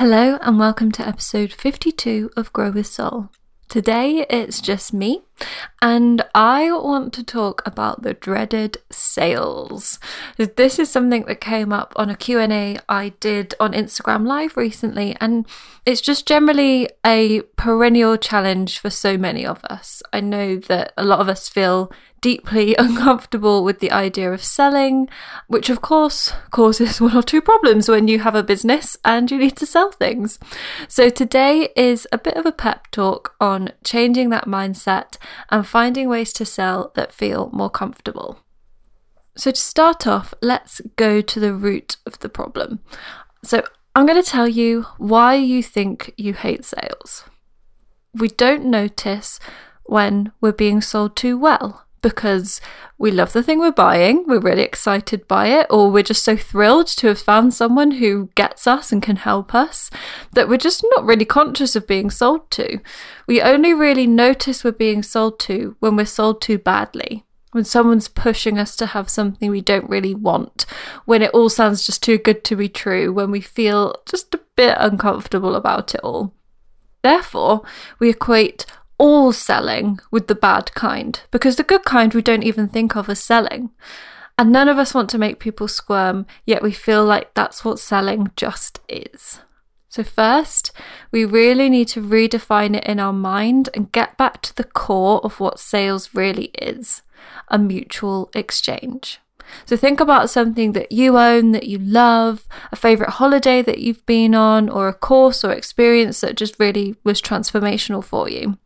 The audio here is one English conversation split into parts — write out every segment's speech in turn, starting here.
Hello, and welcome to episode 52 of Grow with Soul. Today it's just me, and I want to talk about the dreaded sales. This is something that came up on a Q&A I did on Instagram Live recently, and it's just generally a perennial challenge for so many of us. I know that a lot of us feel deeply uncomfortable with the idea of selling, which of course causes one or two problems when you have a business and you need to sell things. So today is a bit of a pep talk on changing that mindset and finding ways to sell that feel more comfortable. So to start off, let's go to the root of the problem. So I'm going to tell you why you think you hate sales. We don't notice when we're being sold too well because we love the thing we're buying, we're really excited by it, or we're just so thrilled to have found someone who gets us and can help us that we're just not really conscious of being sold to. We only really notice we're being sold to when we're sold to badly. When someone's pushing us to have something we don't really want, when it all sounds just too good to be true, when we feel just a bit uncomfortable about it all. Therefore, we equate all selling with the bad kind, because the good kind we don't even think of as selling. And none of us want to make people squirm, yet we feel like that's what selling just is. So, first, we really need to redefine it in our mind and get back to the core of what sales really is a mutual exchange. So, think about something that you own, that you love, a favourite holiday that you've been on, or a course or experience that just really was transformational for you.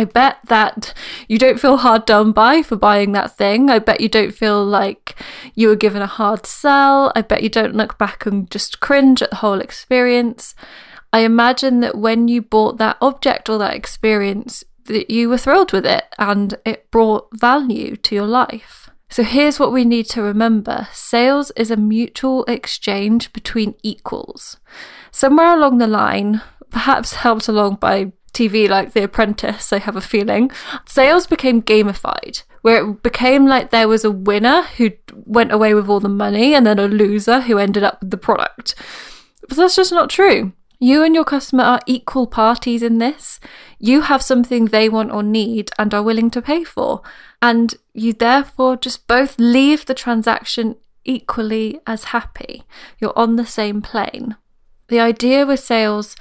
I bet that you don't feel hard done by for buying that thing. I bet you don't feel like you were given a hard sell. I bet you don't look back and just cringe at the whole experience. I imagine that when you bought that object or that experience, that you were thrilled with it and it brought value to your life. So here's what we need to remember sales is a mutual exchange between equals. Somewhere along the line, perhaps helped along by TV like The Apprentice, I have a feeling, sales became gamified, where it became like there was a winner who went away with all the money and then a loser who ended up with the product. But that's just not true. You and your customer are equal parties in this. You have something they want or need and are willing to pay for. And you therefore just both leave the transaction equally as happy. You're on the same plane. The idea with sales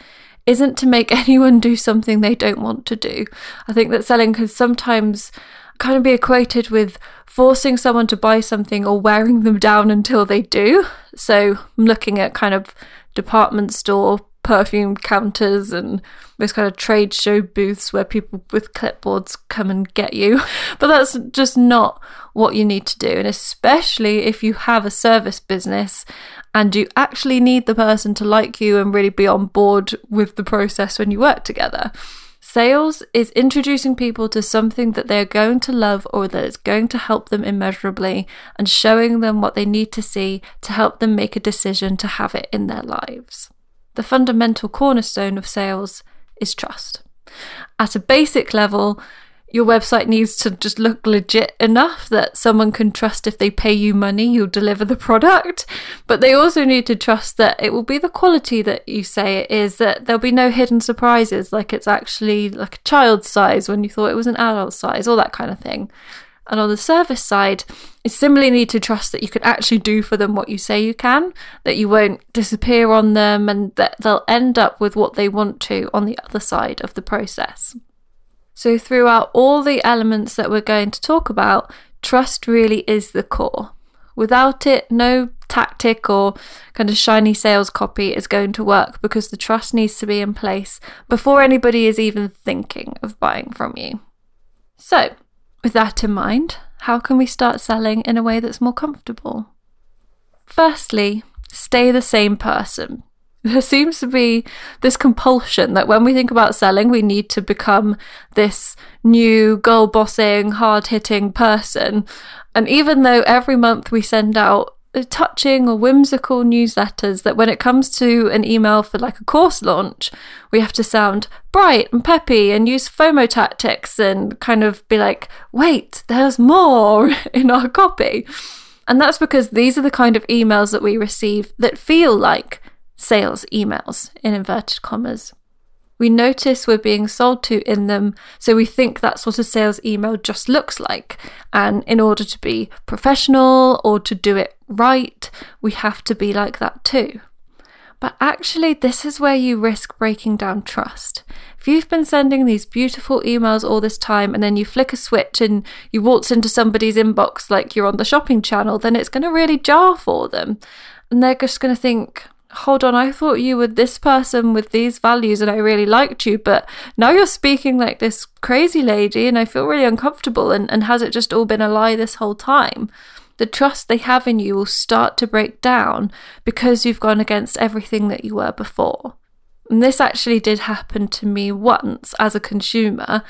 isn't to make anyone do something they don't want to do. I think that selling can sometimes kind of be equated with forcing someone to buy something or wearing them down until they do. So I'm looking at kind of department store perfume counters and those kind of trade show booths where people with clipboards come and get you. But that's just not what you need to do. And especially if you have a service business and you actually need the person to like you and really be on board with the process when you work together. Sales is introducing people to something that they're going to love or that is going to help them immeasurably and showing them what they need to see to help them make a decision to have it in their lives. The fundamental cornerstone of sales is trust. At a basic level, your website needs to just look legit enough that someone can trust if they pay you money, you'll deliver the product. But they also need to trust that it will be the quality that you say it is, that there'll be no hidden surprises, like it's actually like a child's size when you thought it was an adult size, all that kind of thing. And on the service side, you similarly need to trust that you can actually do for them what you say you can, that you won't disappear on them, and that they'll end up with what they want to on the other side of the process. So, throughout all the elements that we're going to talk about, trust really is the core. Without it, no tactic or kind of shiny sales copy is going to work because the trust needs to be in place before anybody is even thinking of buying from you. So, with that in mind, how can we start selling in a way that's more comfortable? Firstly, stay the same person. There seems to be this compulsion that when we think about selling, we need to become this new goal bossing, hard hitting person. And even though every month we send out Uh, touching or whimsical newsletters that when it comes to an email for like a course launch, we have to sound bright and peppy and use FOMO tactics and kind of be like, wait, there's more in our copy. And that's because these are the kind of emails that we receive that feel like sales emails in inverted commas. We notice we're being sold to in them, so we think that's what a sales email just looks like. And in order to be professional or to do it right, we have to be like that too. But actually, this is where you risk breaking down trust. If you've been sending these beautiful emails all this time and then you flick a switch and you waltz into somebody's inbox like you're on the shopping channel, then it's going to really jar for them. And they're just going to think, hold on, I thought you were this person with these values and I really liked you, but now you're speaking like this crazy lady and I feel really uncomfortable. And, and has it just all been a lie this whole time? The trust they have in you will start to break down because you've gone against everything that you were before. And this actually did happen to me once as a consumer.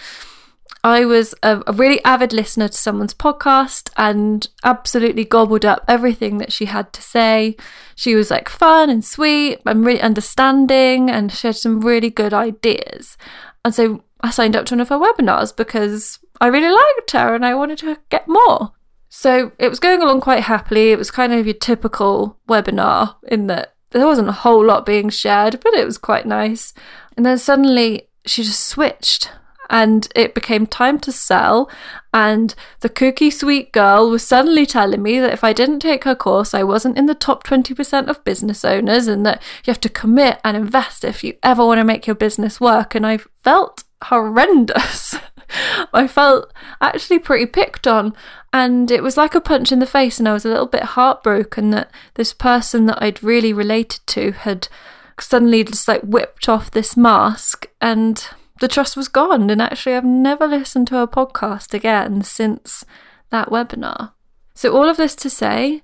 I was a, a, really avid listener to someone's podcast and absolutely gobbled up everything that she had to say. She was like fun and sweet and really understanding, and she had some really good ideas. And so I signed up to one of her webinars because I really liked her and I wanted to get more. So it was going along quite happily. It was kind of your typical webinar in that there wasn't a whole lot being shared, but it was quite nice. And then suddenly she just switched and it became time to sell. And the cookie sweet girl was suddenly telling me that if I didn't take her course, I wasn't in the top 20% of business owners and that you have to commit and invest if you ever want to make your business work. And I felt horrendous. I felt actually pretty picked on, and it was like a punch in the face. And I was a little bit heartbroken that this person that I'd really related to had suddenly just like whipped off this mask and the trust was gone. And actually, I've never listened to a podcast again since that webinar. So, all of this to say,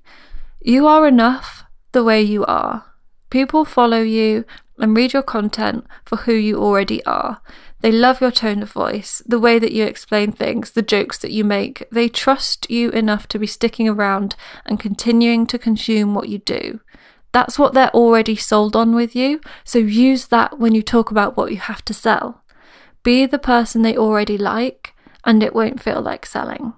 you are enough the way you are. People follow you and read your content for who you already are. They love your tone of voice, the way that you explain things, the jokes that you make. They trust you enough to be sticking around and continuing to consume what you do. That's what they're already sold on with you, so use that when you talk about what you have to sell. Be the person they already like, and it won't feel like selling.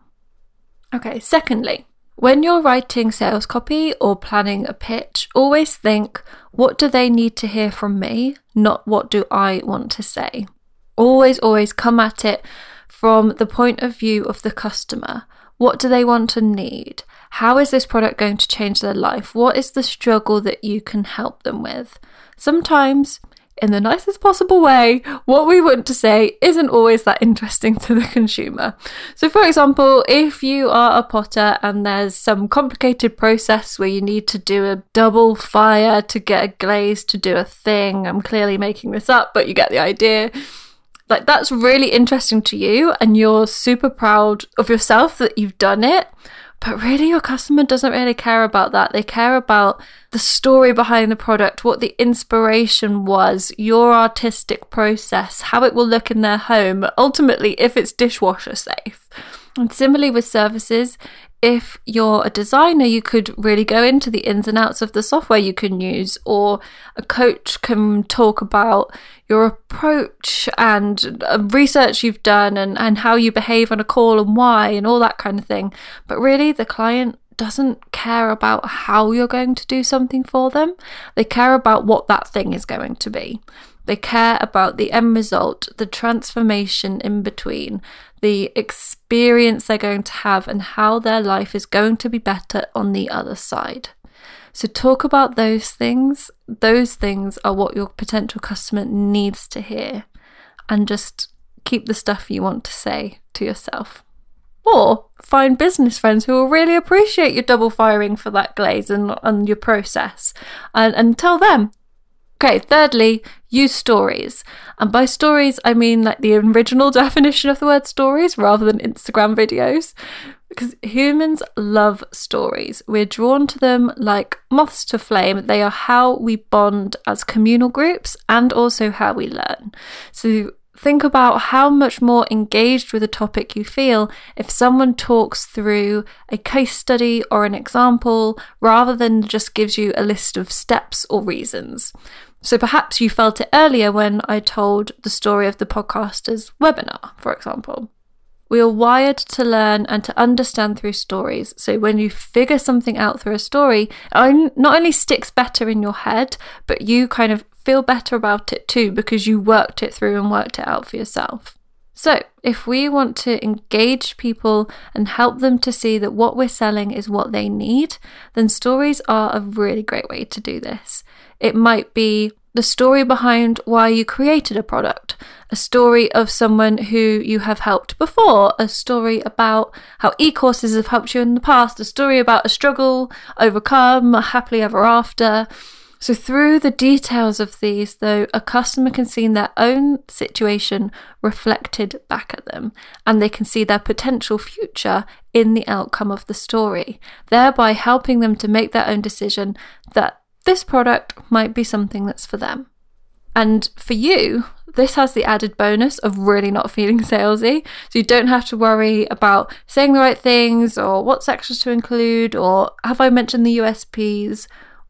Okay, secondly, when you're writing sales copy or planning a pitch, always think what do they need to hear from me, not what do I want to say. Always, always come at it from the point of view of the customer. What do they want and need? How is this product going to change their life? What is the struggle that you can help them with? Sometimes in the nicest possible way, what we want to say isn't always that interesting to the consumer. So, for example, if you are a potter and there's some complicated process where you need to do a double fire to get a glaze to do a thing, I'm clearly making this up, but you get the idea. Like, that's really interesting to you, and you're super proud of yourself that you've done it. But really, your customer doesn't really care about that. They care about the story behind the product, what the inspiration was, your artistic process, how it will look in their home, ultimately, if it's dishwasher safe. And similarly with services, if you're a designer, you could really go into the ins and outs of the software you can use, or a coach can talk about your approach and uh, research you've done and, and how you behave on a call and why and all that kind of thing. But really, the client doesn't care about how you're going to do something for them, they care about what that thing is going to be. They care about the end result, the transformation in between, the experience they're going to have, and how their life is going to be better on the other side. So, talk about those things. Those things are what your potential customer needs to hear. And just keep the stuff you want to say to yourself. Or find business friends who will really appreciate your double firing for that glaze and, and your process and, and tell them Okay, thirdly, use stories. And by stories, I mean like the original definition of the word stories rather than Instagram videos. because humans love stories. We're drawn to them like moths to flame. They are how we bond as communal groups and also how we learn. So think about how much more engaged with a topic you feel if someone talks through a case study or an example rather than just gives you a list of steps or reasons. So perhaps you felt it earlier when I told the story of the podcaster's webinar, for example. We are wired to learn and to understand through stories. So when you figure something out through a story, it not only sticks better in your head, but you kind of feel better about it too because you worked it through and worked it out for yourself. So, if we want to engage people and help them to see that what we're selling is what they need, then stories are a really great way to do this. It might be the story behind why you created a product, a story of someone who you have helped before, a story about how e courses have helped you in the past, a story about a struggle overcome, a happily ever after. So, through the details of these, though, a customer can see their own situation reflected back at them, and they can see their potential future in the outcome of the story, thereby helping them to make their own decision that this product might be something that's for them. And for you, this has the added bonus of really not feeling salesy. So you don't have to worry about saying the right things or what sections to include or have I mentioned the USPs.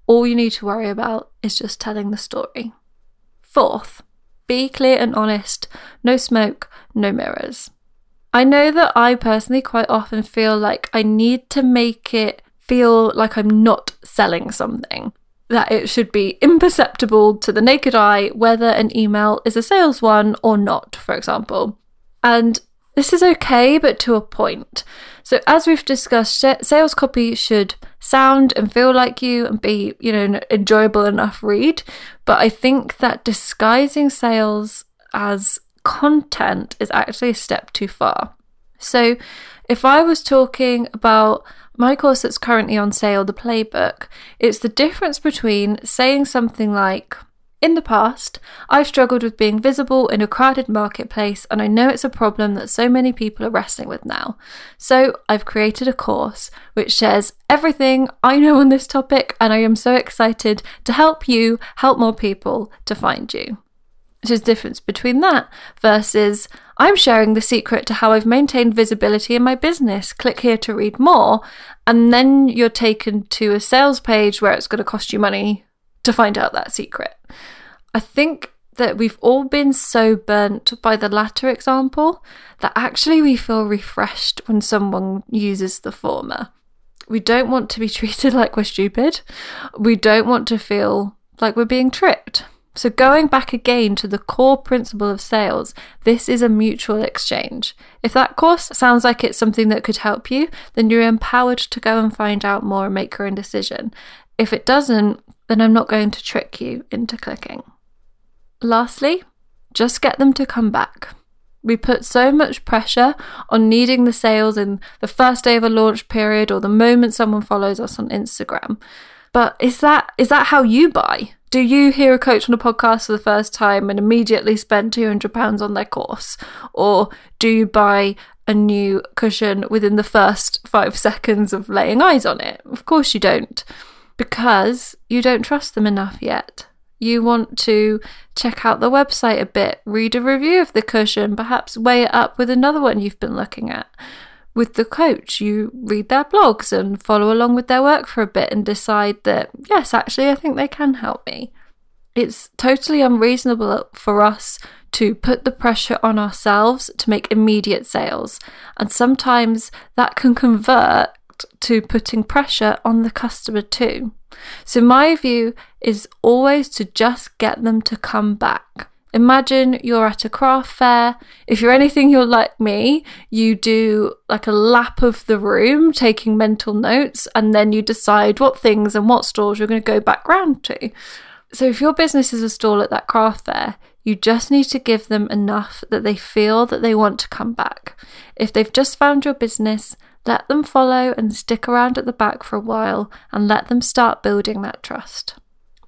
All you need to worry about is just telling the story. Fourth, be clear and honest. No smoke, no mirrors. I know that I personally quite often feel like I need to make it feel like I'm not selling something that it should be imperceptible to the naked eye whether an email is a sales one or not, for example. And this is okay, but to a point. So, as we've discussed, sales copy should sound and feel like you and be, you know, an enjoyable enough read. But I think that disguising sales as content is actually a step too far. So, if I was talking about my course that's currently on sale, the playbook, it's the difference between saying something like, in the past, I've struggled with being visible in a crowded marketplace, and I know it's a problem that so many people are wrestling with now. So, I've created a course which shares everything I know on this topic, and I am so excited to help you help more people to find you. There's a difference between that versus I'm sharing the secret to how I've maintained visibility in my business. Click here to read more. And then you're taken to a sales page where it's going to cost you money to find out that secret. I think that we've all been so burnt by the latter example that actually we feel refreshed when someone uses the former. We don't want to be treated like we're stupid. We don't want to feel like we're being tricked. So, going back again to the core principle of sales, this is a mutual exchange. If that course sounds like it's something that could help you, then you're empowered to go and find out more and make your own decision. If it doesn't, then I'm not going to trick you into clicking. Lastly, just get them to come back. We put so much pressure on needing the sales in the first day of a launch period or the moment someone follows us on Instagram. But is that is that how you buy? Do you hear a coach on a podcast for the first time and immediately spend £200 on their course? Or do you buy a new cushion within the first five seconds of laying eyes on it? Of course you don't, because you don't trust them enough yet. You want to check out the website a bit, read a review of the cushion, perhaps weigh it up with another one you've been looking at with the coach, you read their blogs and follow along with their work for a bit and decide that, yes, actually, I think they can help me. It's totally unreasonable for us to put the pressure on ourselves to make immediate sales. And sometimes that can convert to putting pressure on the customer too. So, my view is always to just get them to come back. Imagine you're at a craft fair. If you're anything you're like me, you do like a lap of the room, taking mental notes, and then you decide what things and what stores you're going to go back round to. So, if your business is a stall at that craft fair, you just need to give them enough that they feel that they want to come back. If they've just found your business, let them follow and stick around at the back for a while and let them start building that trust.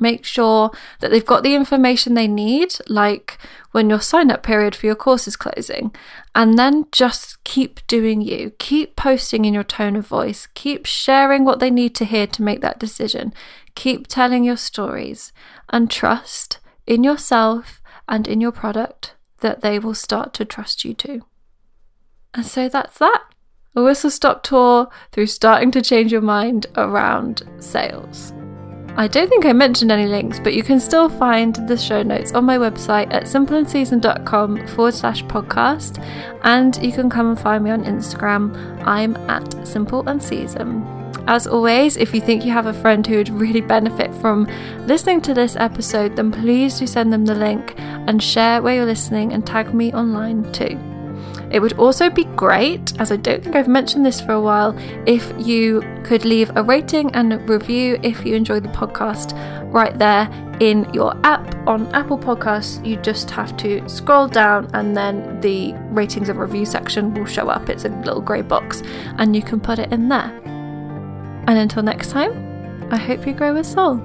Make sure that they've got the information they need, like when your sign up period for your course is closing. And then just keep doing you. Keep posting in your tone of voice. Keep sharing what they need to hear to make that decision. Keep telling your stories and trust in yourself and in your product that they will start to trust you too. And so that's that. A whistle stop tour through starting to change your mind around sales. I don't think I mentioned any links, but you can still find the show notes on my website at simpleandseason.com forward slash podcast. And you can come and find me on Instagram. I'm at simple and season. As always, if you think you have a friend who would really benefit from listening to this episode, then please do send them the link and share where you're listening and tag me online too. It would also be great, as I don't think I've mentioned this for a while, if you could leave a rating and a review if you enjoy the podcast right there in your app. On Apple Podcasts, you just have to scroll down and then the ratings and review section will show up. It's a little grey box and you can put it in there. And until next time, I hope you grow with soul.